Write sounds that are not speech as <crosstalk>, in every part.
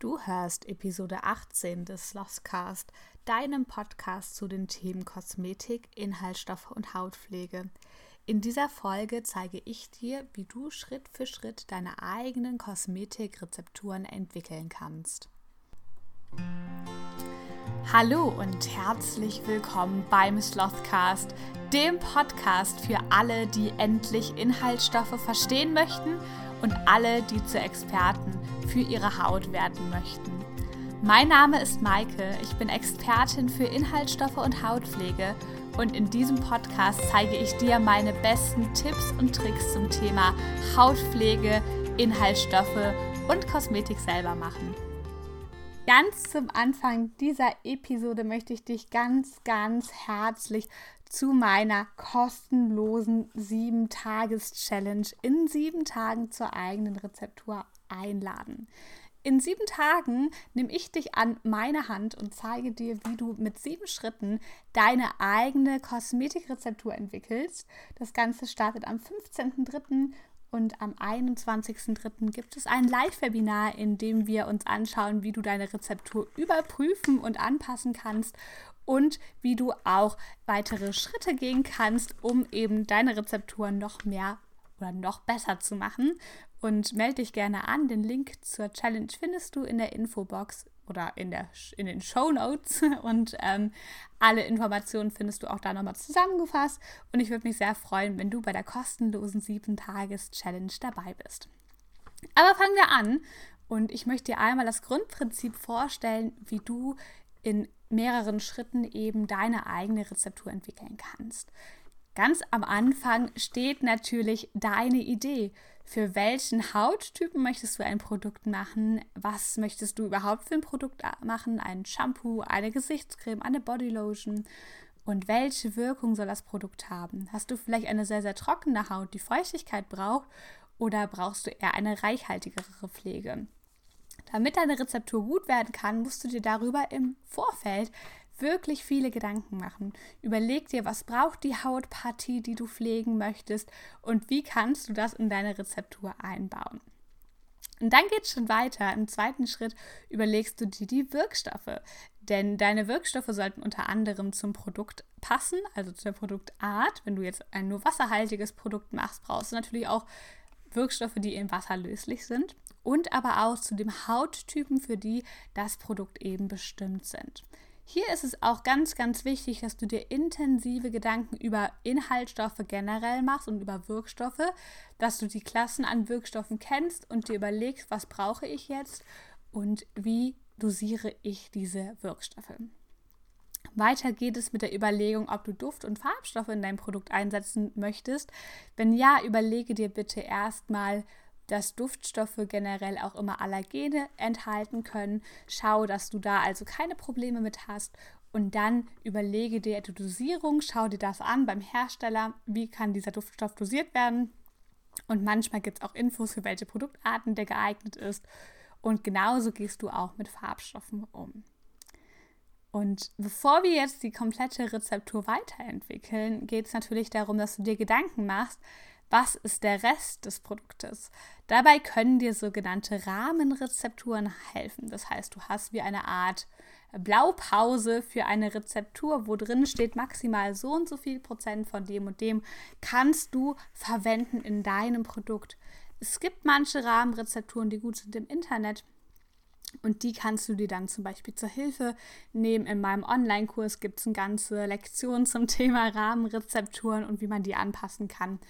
Du hörst Episode 18 des Lostcast, deinem Podcast zu den Themen Kosmetik, Inhaltsstoffe und Hautpflege. In dieser Folge zeige ich dir, wie du Schritt für Schritt deine eigenen Kosmetikrezepturen entwickeln kannst. Hallo und herzlich willkommen beim Slothcast, dem Podcast für alle, die endlich Inhaltsstoffe verstehen möchten und alle, die zu Experten für ihre Haut werden möchten. Mein Name ist Maike, ich bin Expertin für Inhaltsstoffe und Hautpflege und in diesem Podcast zeige ich dir meine besten Tipps und Tricks zum Thema Hautpflege, Inhaltsstoffe und Kosmetik selber machen. Ganz zum Anfang dieser Episode möchte ich dich ganz, ganz herzlich zu meiner kostenlosen 7-Tages-Challenge in sieben Tagen zur eigenen Rezeptur einladen. In sieben Tagen nehme ich dich an meine Hand und zeige dir, wie du mit sieben Schritten deine eigene Kosmetikrezeptur entwickelst. Das Ganze startet am 15.03. Und am 21.03. gibt es ein Live-Webinar, in dem wir uns anschauen, wie du deine Rezeptur überprüfen und anpassen kannst und wie du auch weitere Schritte gehen kannst, um eben deine Rezeptur noch mehr oder noch besser zu machen. Und melde dich gerne an. Den Link zur Challenge findest du in der Infobox oder in, der, in den Show Notes. <laughs> Und ähm, alle Informationen findest du auch da nochmal zusammengefasst. Und ich würde mich sehr freuen, wenn du bei der kostenlosen 7-Tages-Challenge dabei bist. Aber fangen wir an. Und ich möchte dir einmal das Grundprinzip vorstellen, wie du in mehreren Schritten eben deine eigene Rezeptur entwickeln kannst. Ganz am Anfang steht natürlich deine Idee. Für welchen Hauttypen möchtest du ein Produkt machen? Was möchtest du überhaupt für ein Produkt machen? Ein Shampoo, eine Gesichtscreme, eine Bodylotion? Und welche Wirkung soll das Produkt haben? Hast du vielleicht eine sehr, sehr trockene Haut, die Feuchtigkeit braucht? Oder brauchst du eher eine reichhaltigere Pflege? Damit deine Rezeptur gut werden kann, musst du dir darüber im Vorfeld wirklich viele Gedanken machen. Überleg dir, was braucht die Hautpartie, die du pflegen möchtest und wie kannst du das in deine Rezeptur einbauen. Und dann geht es schon weiter. Im zweiten Schritt überlegst du dir die Wirkstoffe. Denn deine Wirkstoffe sollten unter anderem zum Produkt passen, also zur Produktart. Wenn du jetzt ein nur wasserhaltiges Produkt machst, brauchst du natürlich auch Wirkstoffe, die im Wasser löslich sind und aber auch zu dem Hauttypen, für die das Produkt eben bestimmt sind. Hier ist es auch ganz, ganz wichtig, dass du dir intensive Gedanken über Inhaltsstoffe generell machst und über Wirkstoffe, dass du die Klassen an Wirkstoffen kennst und dir überlegst, was brauche ich jetzt und wie dosiere ich diese Wirkstoffe. Weiter geht es mit der Überlegung, ob du Duft- und Farbstoffe in deinem Produkt einsetzen möchtest. Wenn ja, überlege dir bitte erstmal, dass Duftstoffe generell auch immer Allergene enthalten können. Schau, dass du da also keine Probleme mit hast und dann überlege dir die Dosierung, schau dir das an beim Hersteller, wie kann dieser Duftstoff dosiert werden. Und manchmal gibt es auch Infos, für welche Produktarten der geeignet ist. Und genauso gehst du auch mit Farbstoffen um. Und bevor wir jetzt die komplette Rezeptur weiterentwickeln, geht es natürlich darum, dass du dir Gedanken machst, was ist der Rest des Produktes. Dabei können dir sogenannte Rahmenrezepturen helfen. Das heißt, du hast wie eine Art Blaupause für eine Rezeptur, wo drin steht maximal so und so viel Prozent von dem und dem, kannst du verwenden in deinem Produkt. Es gibt manche Rahmenrezepturen, die gut sind im Internet. Und die kannst du dir dann zum Beispiel zur Hilfe nehmen. In meinem Online-Kurs gibt es eine ganze Lektion zum Thema Rahmenrezepturen und wie man die anpassen kann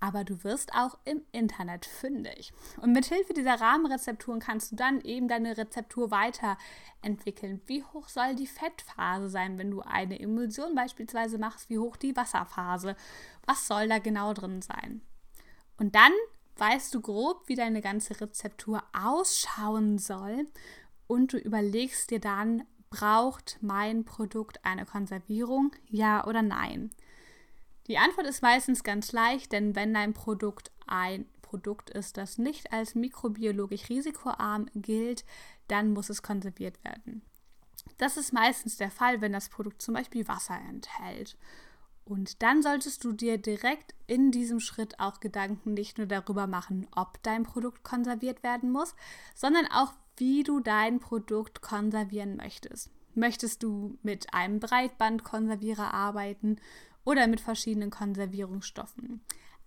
aber du wirst auch im Internet fündig. Und mit Hilfe dieser Rahmenrezepturen kannst du dann eben deine Rezeptur weiterentwickeln. Wie hoch soll die Fettphase sein, wenn du eine Emulsion beispielsweise machst? Wie hoch die Wasserphase? Was soll da genau drin sein? Und dann weißt du grob, wie deine ganze Rezeptur ausschauen soll und du überlegst dir dann, braucht mein Produkt eine Konservierung? Ja oder nein? Die Antwort ist meistens ganz leicht, denn wenn dein Produkt ein Produkt ist, das nicht als mikrobiologisch risikoarm gilt, dann muss es konserviert werden. Das ist meistens der Fall, wenn das Produkt zum Beispiel Wasser enthält. Und dann solltest du dir direkt in diesem Schritt auch Gedanken nicht nur darüber machen, ob dein Produkt konserviert werden muss, sondern auch, wie du dein Produkt konservieren möchtest. Möchtest du mit einem Breitbandkonservierer arbeiten oder mit verschiedenen Konservierungsstoffen?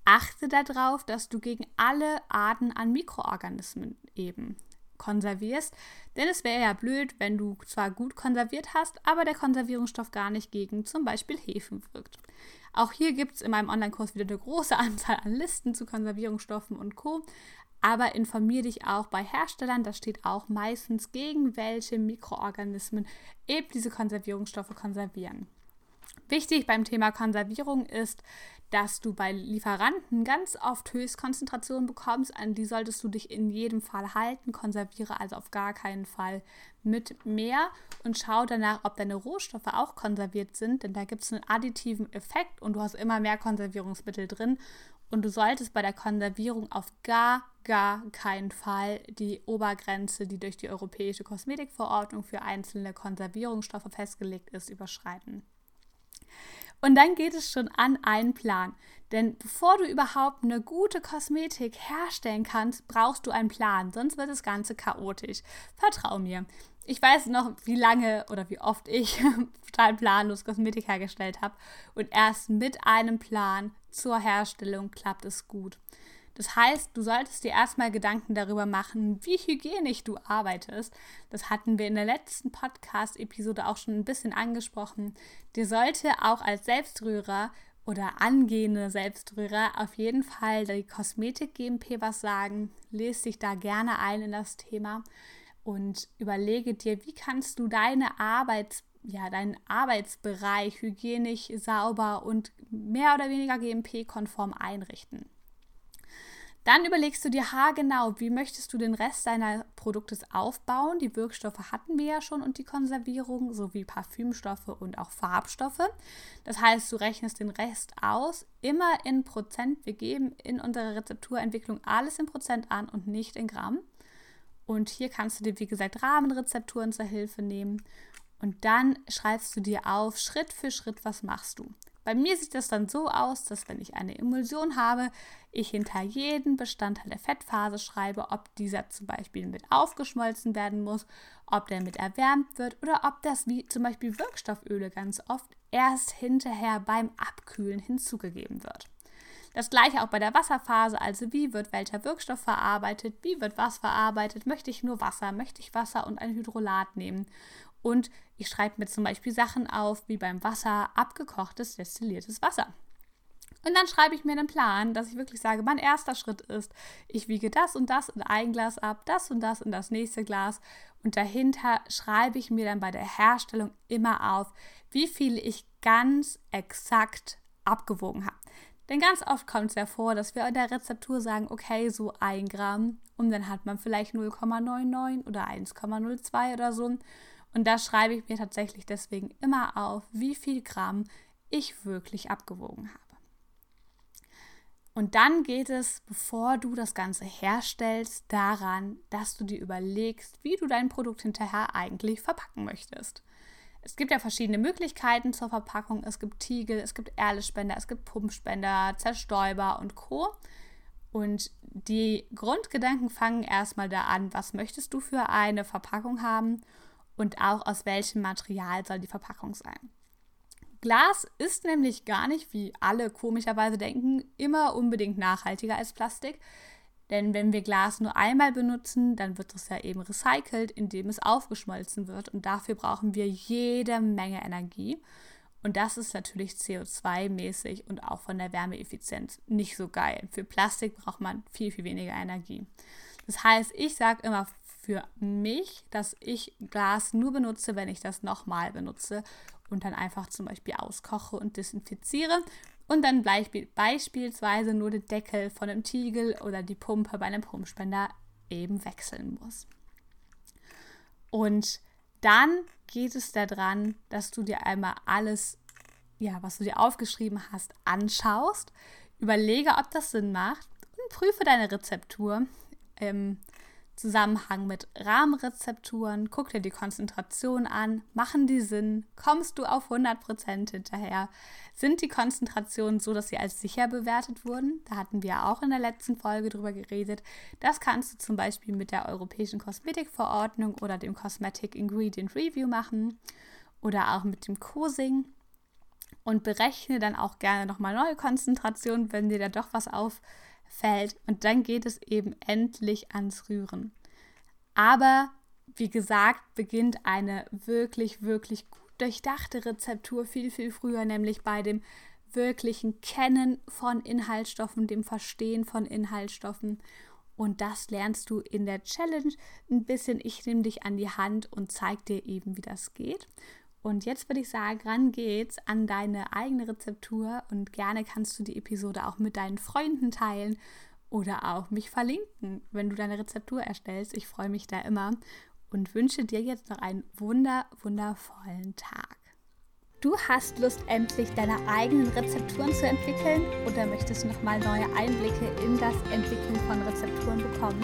Achte darauf, dass du gegen alle Arten an Mikroorganismen eben konservierst, denn es wäre ja blöd, wenn du zwar gut konserviert hast, aber der Konservierungsstoff gar nicht gegen zum Beispiel Hefen wirkt. Auch hier gibt es in meinem Online-Kurs wieder eine große <laughs> Anzahl an Listen zu Konservierungsstoffen und Co. Aber informiere dich auch bei Herstellern, da steht auch meistens, gegen welche Mikroorganismen eben diese Konservierungsstoffe konservieren. Wichtig beim Thema Konservierung ist, dass du bei Lieferanten ganz oft Höchstkonzentrationen bekommst. An die solltest du dich in jedem Fall halten. Konserviere also auf gar keinen Fall mit mehr und schau danach, ob deine Rohstoffe auch konserviert sind, denn da gibt es einen additiven Effekt und du hast immer mehr Konservierungsmittel drin. Und du solltest bei der Konservierung auf gar, gar keinen Fall die Obergrenze, die durch die Europäische Kosmetikverordnung für einzelne Konservierungsstoffe festgelegt ist, überschreiten. Und dann geht es schon an einen Plan. Denn bevor du überhaupt eine gute Kosmetik herstellen kannst, brauchst du einen Plan, sonst wird das Ganze chaotisch. Vertrau mir. Ich weiß noch, wie lange oder wie oft ich <laughs> total planlos Kosmetik hergestellt habe. Und erst mit einem Plan zur Herstellung klappt es gut. Das heißt, du solltest dir erstmal Gedanken darüber machen, wie hygienisch du arbeitest. Das hatten wir in der letzten Podcast-Episode auch schon ein bisschen angesprochen. Dir sollte auch als Selbstrührer oder angehende Selbstrührer auf jeden Fall die Kosmetik GMP was sagen. Lese dich da gerne ein in das Thema und überlege dir, wie kannst du deine Arbeits ja, deinen Arbeitsbereich hygienisch, sauber und mehr oder weniger GMP-konform einrichten. Dann überlegst du dir haargenau, wie möchtest du den Rest deiner Produktes aufbauen. Die Wirkstoffe hatten wir ja schon und die Konservierung sowie Parfümstoffe und auch Farbstoffe. Das heißt, du rechnest den Rest aus, immer in Prozent. Wir geben in unserer Rezepturentwicklung alles in Prozent an und nicht in Gramm. Und hier kannst du dir, wie gesagt, Rahmenrezepturen zur Hilfe nehmen. Und dann schreibst du dir auf, Schritt für Schritt, was machst du. Bei mir sieht das dann so aus, dass wenn ich eine Emulsion habe, ich hinter jeden Bestandteil der Fettphase schreibe, ob dieser zum Beispiel mit aufgeschmolzen werden muss, ob der mit erwärmt wird oder ob das wie zum Beispiel Wirkstofföle ganz oft erst hinterher beim Abkühlen hinzugegeben wird. Das gleiche auch bei der Wasserphase, also wie wird welcher Wirkstoff verarbeitet, wie wird was verarbeitet, möchte ich nur Wasser, möchte ich Wasser und ein Hydrolat nehmen und ich schreibe mir zum Beispiel Sachen auf, wie beim Wasser abgekochtes, destilliertes Wasser. Und dann schreibe ich mir einen Plan, dass ich wirklich sage, mein erster Schritt ist, ich wiege das und das in ein Glas ab, das und das in das nächste Glas. Und dahinter schreibe ich mir dann bei der Herstellung immer auf, wie viel ich ganz exakt abgewogen habe. Denn ganz oft kommt es ja vor, dass wir in der Rezeptur sagen, okay, so ein Gramm und dann hat man vielleicht 0,99 oder 1,02 oder so. Und da schreibe ich mir tatsächlich deswegen immer auf, wie viel Gramm ich wirklich abgewogen habe. Und dann geht es, bevor du das Ganze herstellst, daran, dass du dir überlegst, wie du dein Produkt hinterher eigentlich verpacken möchtest. Es gibt ja verschiedene Möglichkeiten zur Verpackung. Es gibt Tiegel, es gibt Erlespender, es gibt Pumpspender, Zerstäuber und Co. Und die Grundgedanken fangen erstmal da an, was möchtest du für eine Verpackung haben und auch aus welchem Material soll die Verpackung sein. Glas ist nämlich gar nicht, wie alle komischerweise denken, immer unbedingt nachhaltiger als Plastik. Denn wenn wir Glas nur einmal benutzen, dann wird es ja eben recycelt, indem es aufgeschmolzen wird. Und dafür brauchen wir jede Menge Energie. Und das ist natürlich CO2-mäßig und auch von der Wärmeeffizienz nicht so geil. Für Plastik braucht man viel, viel weniger Energie. Das heißt, ich sage immer für mich, dass ich Glas nur benutze, wenn ich das nochmal benutze und dann einfach zum Beispiel auskoche und desinfiziere und dann beispielsweise nur den Deckel von einem Tiegel oder die Pumpe bei einem Pumpspender eben wechseln muss. Und dann geht es daran, dass du dir einmal alles, ja, was du dir aufgeschrieben hast, anschaust, überlege, ob das Sinn macht und prüfe deine Rezeptur. Ähm, Zusammenhang mit Rahmenrezepturen, guck dir die Konzentration an, machen die Sinn, kommst du auf 100% hinterher, sind die Konzentrationen so, dass sie als sicher bewertet wurden, da hatten wir auch in der letzten Folge drüber geredet, das kannst du zum Beispiel mit der Europäischen Kosmetikverordnung oder dem Cosmetic Ingredient Review machen oder auch mit dem COSING. Und berechne dann auch gerne nochmal neue Konzentrationen, wenn dir da doch was auffällt. Und dann geht es eben endlich ans Rühren. Aber wie gesagt, beginnt eine wirklich, wirklich gut durchdachte Rezeptur viel, viel früher, nämlich bei dem wirklichen Kennen von Inhaltsstoffen, dem Verstehen von Inhaltsstoffen. Und das lernst du in der Challenge ein bisschen. Ich nehme dich an die Hand und zeige dir eben, wie das geht. Und jetzt würde ich sagen, ran geht's an deine eigene Rezeptur und gerne kannst du die Episode auch mit deinen Freunden teilen oder auch mich verlinken, wenn du deine Rezeptur erstellst. Ich freue mich da immer und wünsche dir jetzt noch einen wunder, wundervollen Tag. Du hast Lust, endlich deine eigenen Rezepturen zu entwickeln oder möchtest noch mal neue Einblicke in das Entwickeln von Rezepturen bekommen?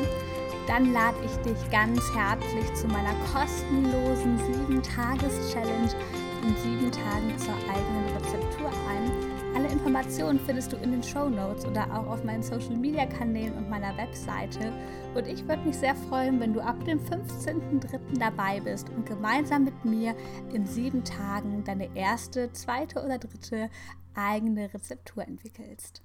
Dann lade ich dich ganz herzlich zu meiner kostenlosen 7-Tages-Challenge in 7 Tagen zur eigenen Rezeptur ein. Alle Informationen findest du in den Show Notes oder auch auf meinen Social Media Kanälen und meiner Webseite. Und ich würde mich sehr freuen, wenn du ab dem 15.03. dabei bist und gemeinsam mit mir in sieben Tagen deine erste, zweite oder dritte eigene Rezeptur entwickelst.